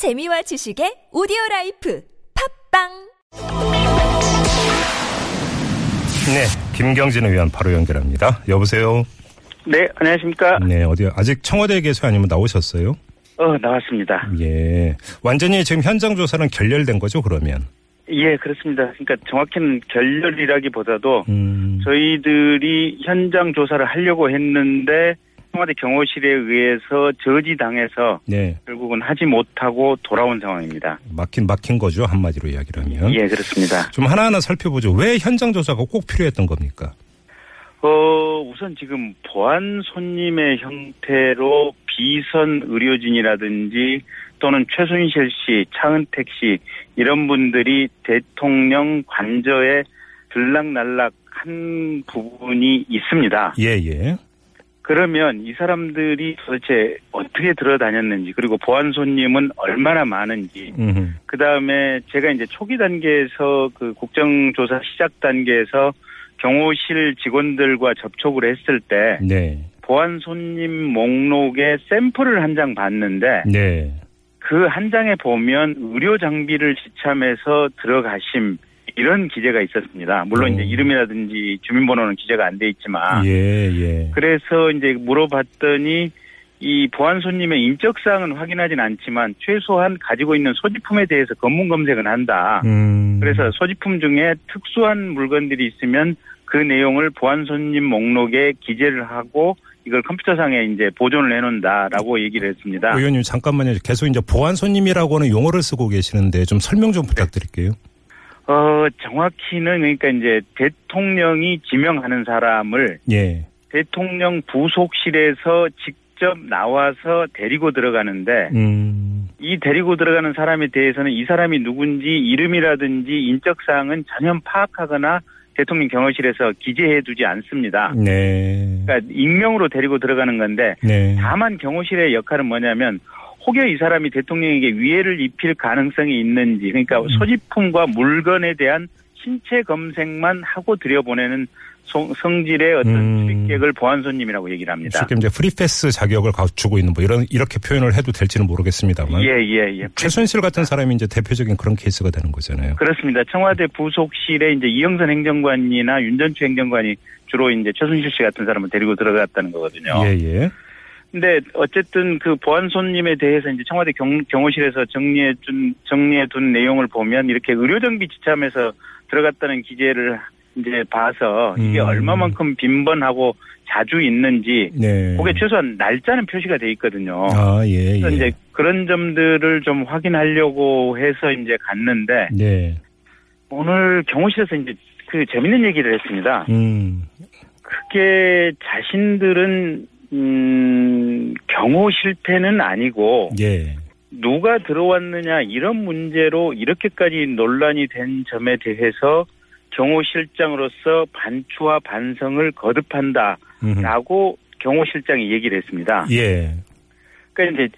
재미와 지식의 오디오 라이프 팟빵 네, 김경진 의원 바로 연결합니다. 여보세요. 네, 안녕하십니까. 네, 어디 아직 청와대에 계세요? 아니면 나오셨어요? 어, 나왔습니다. 예, 완전히 지금 현장 조사는 결렬된 거죠? 그러면? 예, 그렇습니다. 그러니까 정확히는 결렬이라기보다도 음, 저희들이 현장 조사를 하려고 했는데 청와대 경호실에 의해서 저지당해서 네, 결국은 하지 못하고 돌아온 상황입니다. 막힌 막힌 거죠 한마디로 이야기를 하면. 예, 그렇습니다. 좀 하나하나 살펴보죠. 왜 현장 조사가 꼭 필요했던 겁니까? 어, 우선 지금 보안 손님의 형태로 비선 의료진이라든지 또는 최순실 씨, 차은택 씨 이런 분들이 대통령 관저에 들락날락 한 부분이 있습니다. 예, 예. 그러면 이 사람들이 도대체 어떻게 들어다녔는지 그리고 보안 손님은 얼마나 많은지 음, 그 다음에 제가 이제 초기 단계에서 그 국정조사 시작 단계에서 경호실 직원들과 접촉을 했을 때 네, 보안 손님 목록에 샘플을 한 장 봤는데 네, 그한 장에 보면 의료 장비를 지참해서 들어가심 이런 기재가 있었습니다. 물론 오. 이제 이름이라든지 주민번호는 기재가 안 돼 있지만 예, 예. 그래서 이제 물어봤더니 이 보안 손님의 인적 사항은 확인하진 않지만 최소한 가지고 있는 소지품에 대해서 검문 검색은 한다. 음, 그래서 소지품 중에 특수한 물건들이 있으면 그 내용을 보안 손님 목록에 기재를 하고 이걸 컴퓨터상에 이제 보존을 해놓는다라고 얘기를 했습니다. 의원님 잠깐만요. 계속 이제 보안 손님이라고 하는 용어를 쓰고 계시는데 좀 설명 좀 부탁드릴게요. 어 정확히는 그러니까 이제 대통령이 지명하는 사람을 예, 대통령 부속실에서 직접 나와서 데리고 들어가는데 음, 이 데리고 들어가는 사람에 대해서는 이 사람이 누군지 이름이라든지 인적 사항은 전혀 파악하거나 대통령 경호실에서 기재해 두지 않습니다. 네, 그러니까 익명으로 데리고 들어가는 건데 네, 다만 경호실의 역할은 뭐냐면 혹여 이 사람이 대통령에게 위해를 입힐 가능성이 있는지 그러니까 음. 소지품과 물건에 대한 신체 검색만 하고 들여보내는 성- 성질의 어떤 음. 출입객을 보안 손님이라고 얘기를 합니다. 쉽게 이제 프리패스 자격을 갖추고 있는 뭐 이런 이렇게 표현을 해도 될지는 모르겠습니다만 예, 예, 예. 최순실 같은 사람이 이제 대표적인 그런 케이스가 되는 거잖아요. 그렇습니다. 청와대 부속실에 이제 이영선 행정관이나 윤전추 행정관이 주로 이제 최순실 씨 같은 사람을 데리고 들어갔다는 거거든요. 예, 예. 근데 어쨌든 그 보안 손님에 대해서 이제 청와대 경, 경호실에서 정리해 준 정리해 둔 내용을 보면 이렇게 의료 정비 지참해서 들어갔다는 기재를 이제 봐서 이게 음. 얼마만큼 빈번하고 자주 있는지 네. 그게 최소한 날짜는 표시가 돼 있거든요. 아, 예, 그래서 예. 이제 그런 점들을 좀 확인하려고 해서 이제 갔는데 네. 오늘 경호실에서 이제 그 재밌는 얘기를 했습니다. 음. 그게 자신들은 음, 경호 실패는 아니고 예. 누가 들어왔느냐 이런 문제로 이렇게까지 논란이 된 점에 대해서 경호실장으로서 반추와 반성을 거듭한다라고 음. 경호실장이 얘기를 했습니다. 예. 그러니까 이제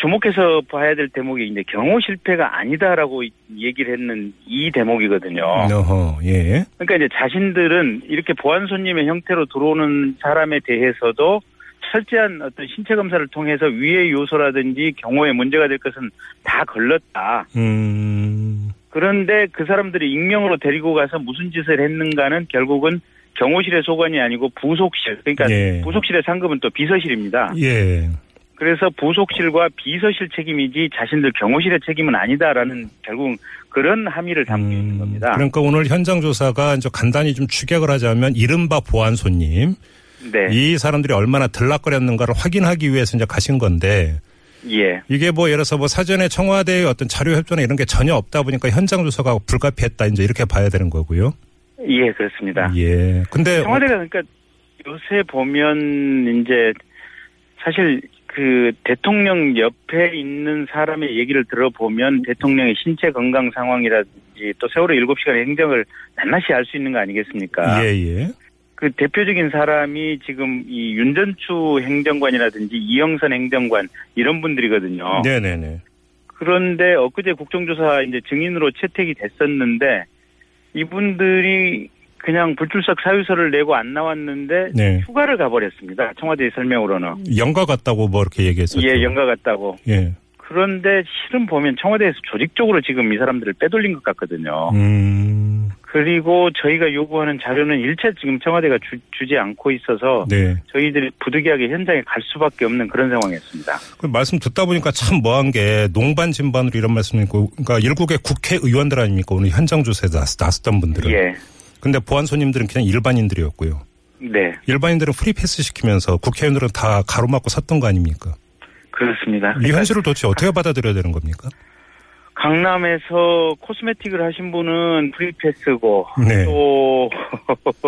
주목해서 봐야 될 대목이 이제 경호 실패가 아니다라고 얘기를 했는 이 대목이거든요. 어허. 예. 그러니까 이제 자신들은 이렇게 보안 손님의 형태로 들어오는 사람에 대해서도 철저한 어떤 신체 검사를 통해서 위해 요소라든지 경호에 문제가 될 것은 다 걸렀다. 음. 그런데 그 사람들이 익명으로 데리고 가서 무슨 짓을 했는가는 결국은 경호실의 소관이 아니고 부속실. 그러니까 예. 부속실의 상급은 또 비서실입니다. 예. 그래서 부속실과 비서실 책임이지 자신들 경호실의 책임은 아니다라는 결국 그런 함의를 담고 있는 음, 겁니다. 그러니까 오늘 현장 조사가 이제 간단히 좀 추격을 하자면 이른바 보안 손님 네. 이 사람들이 얼마나 들락거렸는가를 확인하기 위해서 이제 가신 건데 예. 이게 뭐 예를 들어서 뭐 사전에 청와대의 어떤 자료 협조나 이런 게 전혀 없다 보니까 현장 조사가 불가피했다 이제 이렇게 봐야 되는 거고요. 예, 그렇습니다. 예. 근데 청와대가 그러니까 요새 보면 이제 사실 그 대통령 옆에 있는 사람의 얘기를 들어보면 대통령의 신체 건강 상황이라든지 또 세월호 7시간 행정을 낱낱이 알 수 있는 거 아니겠습니까? 예, 예. 그 대표적인 사람이 지금 이 윤전추 행정관이라든지 이영선 행정관 이런 분들이거든요. 네, 네, 네. 그런데 엊그제 국정조사 이제 증인으로 채택이 됐었는데 이분들이 그냥 불출석 사유서를 내고 안 나왔는데 네. 휴가를 가버렸습니다. 청와대 설명으로는. 영가 같다고 뭐 이렇게 얘기했었죠. 예, 연가 같다고. 예. 그런데 실은 보면 청와대에서 조직적으로 지금 이 사람들을 빼돌린 것 같거든요. 음, 그리고 저희가 요구하는 자료는 일체 지금 청와대가 주, 지 않고 있어서 네. 저희들이 부득이하게 현장에 갈 수밖에 없는 그런 상황이었습니다. 그 말씀 듣다 보니까 참 뭐한 게 농반 진반으로 이런 말씀이 있고, 그러니까 일국의 국회의원들 아닙니까? 오늘 현장 조사에 나섰, 나섰던 분들은. 예. 근데 보안 손님들은 그냥 일반인들이었고요. 네. 일반인들은 프리패스 시키면서 국회의원들은 다 가로막고 섰던 거 아닙니까? 그렇습니다. 이 현실을 도대체 어떻게 받아들여야 되는 겁니까? 강남에서 코스메틱을 하신 분은 프리패스고 네. 또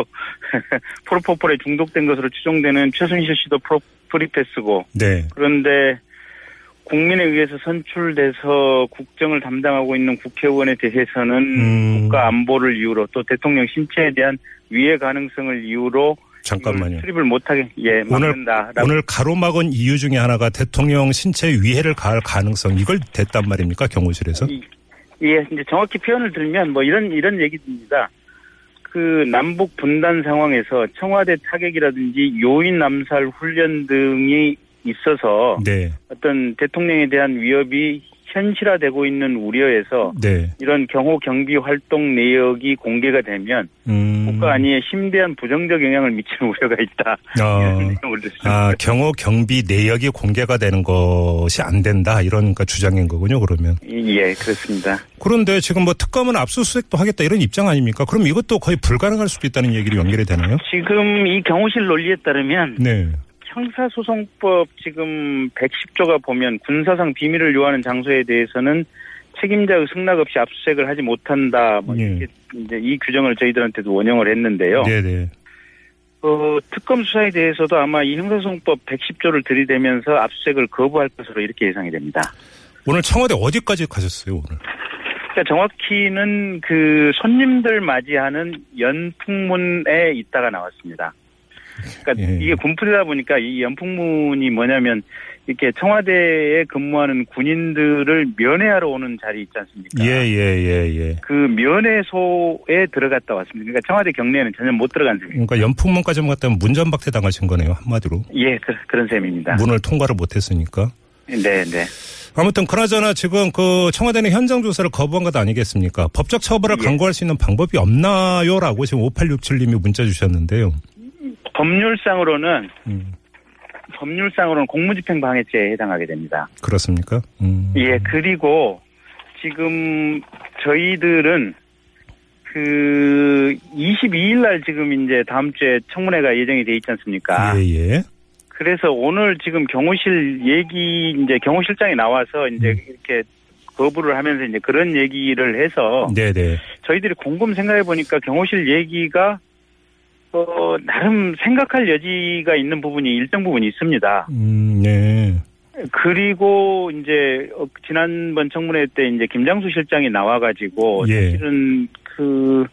프로포폴에 중독된 것으로 추정되는 최순실 씨도 프로, 프리패스고 네. 그런데 국민에 의해서 선출돼서 국정을 담당하고 있는 국회의원에 대해서는 음. 국가 안보를 이유로 또 대통령 신체에 대한 위해 가능성을 이유로 잠깐만요. 출입을 못하게 예 오늘 막는다. 오늘 가로막은 이유 중에 하나가 대통령 신체 위해를 가할 가능성 이걸 댔단 말입니까 경호실에서? 예, 이제 정확히 표현을 들면 뭐 이런 이런 얘기입니다. 그 남북 분단 상황에서 청와대 타격이라든지 요인 남살 훈련 등이 있어서 네, 어떤 대통령에 대한 위협이 현실화되고 있는 우려에서 네. 이런 경호 경비 활동 내역이 공개가 되면 음, 국가 안위에 심대한 부정적 영향을 미치는 우려가 있다. 듣습니다. 아, 경호 경비 내역이 공개가 되는 것이 안 된다 이런 그러니까 주장인 거군요. 그러면 예, 그렇습니다. 그런데 지금 뭐 특검은 압수수색도 하겠다 이런 입장 아닙니까? 그럼 이것도 거의 불가능할 수도 있다는 얘기로 연결이 되나요? 지금 이 경호실 논리에 따르면 네, 형사소송법 지금 110조가 보면 군사상 비밀을 요하는 장소에 대해서는 책임자의 승낙 없이 압수수색을 하지 못한다. 뭐 예. 이렇게 이제 이 규정을 저희들한테도 원형을 했는데요. 네, 네. 어, 특검 수사에 대해서도 아마 이 형사소송법 110조를 들이대면서 압수수색을 거부할 것으로 이렇게 예상이 됩니다. 오늘 청와대 어디까지 가셨어요 오늘? 그러니까 정확히는 그 손님들 맞이하는 연풍문에 있다가 나왔습니다. 그러니까 예. 이게 군부대다 보니까 이 연풍문이 뭐냐면 이렇게 청와대에 근무하는 군인들을 면회하러 오는 자리 있지 않습니까? 예, 예, 예, 예. 그 면회소에 들어갔다 왔습니다. 그러니까 청와대 경내에는 전혀 못 들어간 셈입니다. 그러니까 연풍문까지만 갔다면 문전박대 당하신 거네요 한마디로. 예, 그, 그런 셈입니다. 문을 통과를 못했으니까. 네, 네. 아무튼 그나저나 지금 그 청와대는 현장 조사를 거부한 것 아니겠습니까? 법적 처벌을 예. 강구할 수 있는 방법이 없나요라고 지금 5867님이 문자 주셨는데요. 법률상으로는 음, 법률상으로는 공무집행 방해죄에 해당하게 됩니다. 그렇습니까? 음. 예, 그리고 지금 저희들은 그 22일 날 지금 이제 다음 주에 청문회가 예정이 돼 있지 않습니까? 예, 예. 그래서 오늘 지금 경호실 얘기 이제 경호실장이 나와서 이제 음. 이렇게 거부를 하면서 이제 그런 얘기를 해서 네, 네. 저희들이 곰곰 생각해 보니까 경호실 얘기가 어 나름 생각할 여지가 있는 부분이 일정 부분이 있습니다. 음, 네. 그리고 이제 어, 지난번 청문회 때 이제 김장수 실장이 나와가지고 예. 사실은 그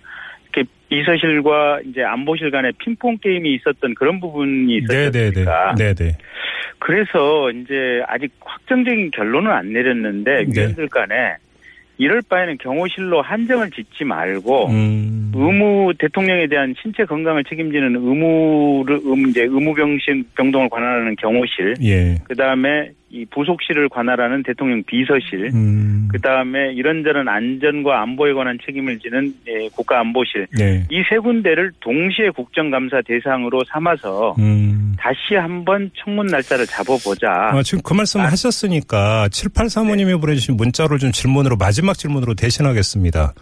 이렇게 비서실과 이제 안보실 간에 핑퐁 게임이 있었던 그런 부분이 네, 네, 네. 않습니까? 네, 네. 그래서 이제 아직 확정적인 결론은 안 내렸는데 네. 위원들 간에 이럴 바에는 경호실로 한정을 짓지 말고 음. 의무 대통령에 대한 신체 건강을 책임지는 의무를 음 이제 의무병신 병동을 관할하는 경호실 예. 그 다음에 이 부속실을 관할하는 대통령 비서실, 음. 그 다음에 이런저런 안전과 안보에 관한 책임을 지는 예, 국가안보실 네. 이세 군데를 동시에 국정감사 대상으로 삼아서 음. 다시 한번 청문 날짜를 잡아보자. 아, 지금 그 말씀 하셨으니까 7835님이 보내주신 문자로 좀 질문으로 마지막 질문으로 대신하겠습니다.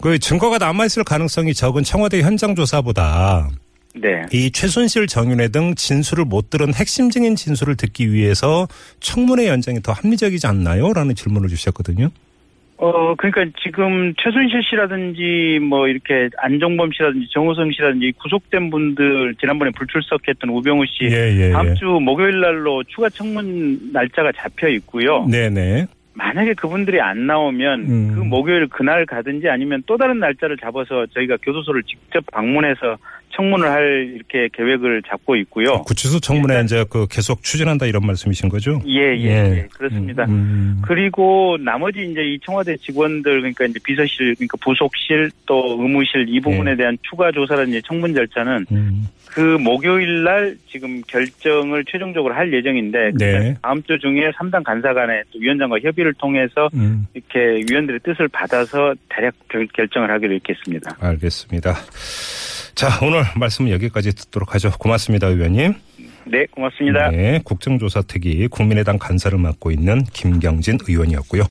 그 증거가 남아있을 가능성이 적은 청와대 현장 조사보다 네. 이 최순실 정윤회 등 진술을 못 들은 핵심 증인 진술을 듣기 위해서 청문회 연장이 더 합리적이지 않나요? 라는 질문을 주셨거든요. 어, 그러니까 지금 최순실 씨라든지 뭐 이렇게 안정범 씨라든지 정우성 씨라든지 구속된 분들 지난번에 불출석했던 우병우 씨 예, 예, 다음 예. 주 목요일 날로 추가 청문 날짜가 잡혀 있고요. 네네. 만약에 그분들이 안 나오면 음. 그 목요일 그날 가든지 아니면 또 다른 날짜를 잡아서 저희가 교도소를 직접 방문해서 청문을 할 이렇게 계획을 잡고 있고요. 구치소 청문회 이제 그 계속 추진한다 이런 말씀이신 거죠? 예, 예, 예. 그렇습니다. 음, 음. 그리고 나머지 이제 이 청와대 직원들 그러니까 이제 비서실 그러니까 부속실 또 의무실 이 부분에 예. 대한 추가 조사라든지 청문 절차는 음. 그 목요일 날 지금 결정을 최종적으로 할 예정인데 네. 다음 주 중에 3당 간사 간에 또 위원장과 협의를 통해서 음. 이렇게 위원들의 뜻을 받아서 대략 결- 결정을 하기로 했겠습니다. 알겠습니다. 자, 오늘 말씀은 여기까지 듣도록 하죠. 고맙습니다, 의원님. 네, 고맙습니다. 네, 국정조사 특위 국민의당 간사를 맡고 있는 김경진 의원이었고요.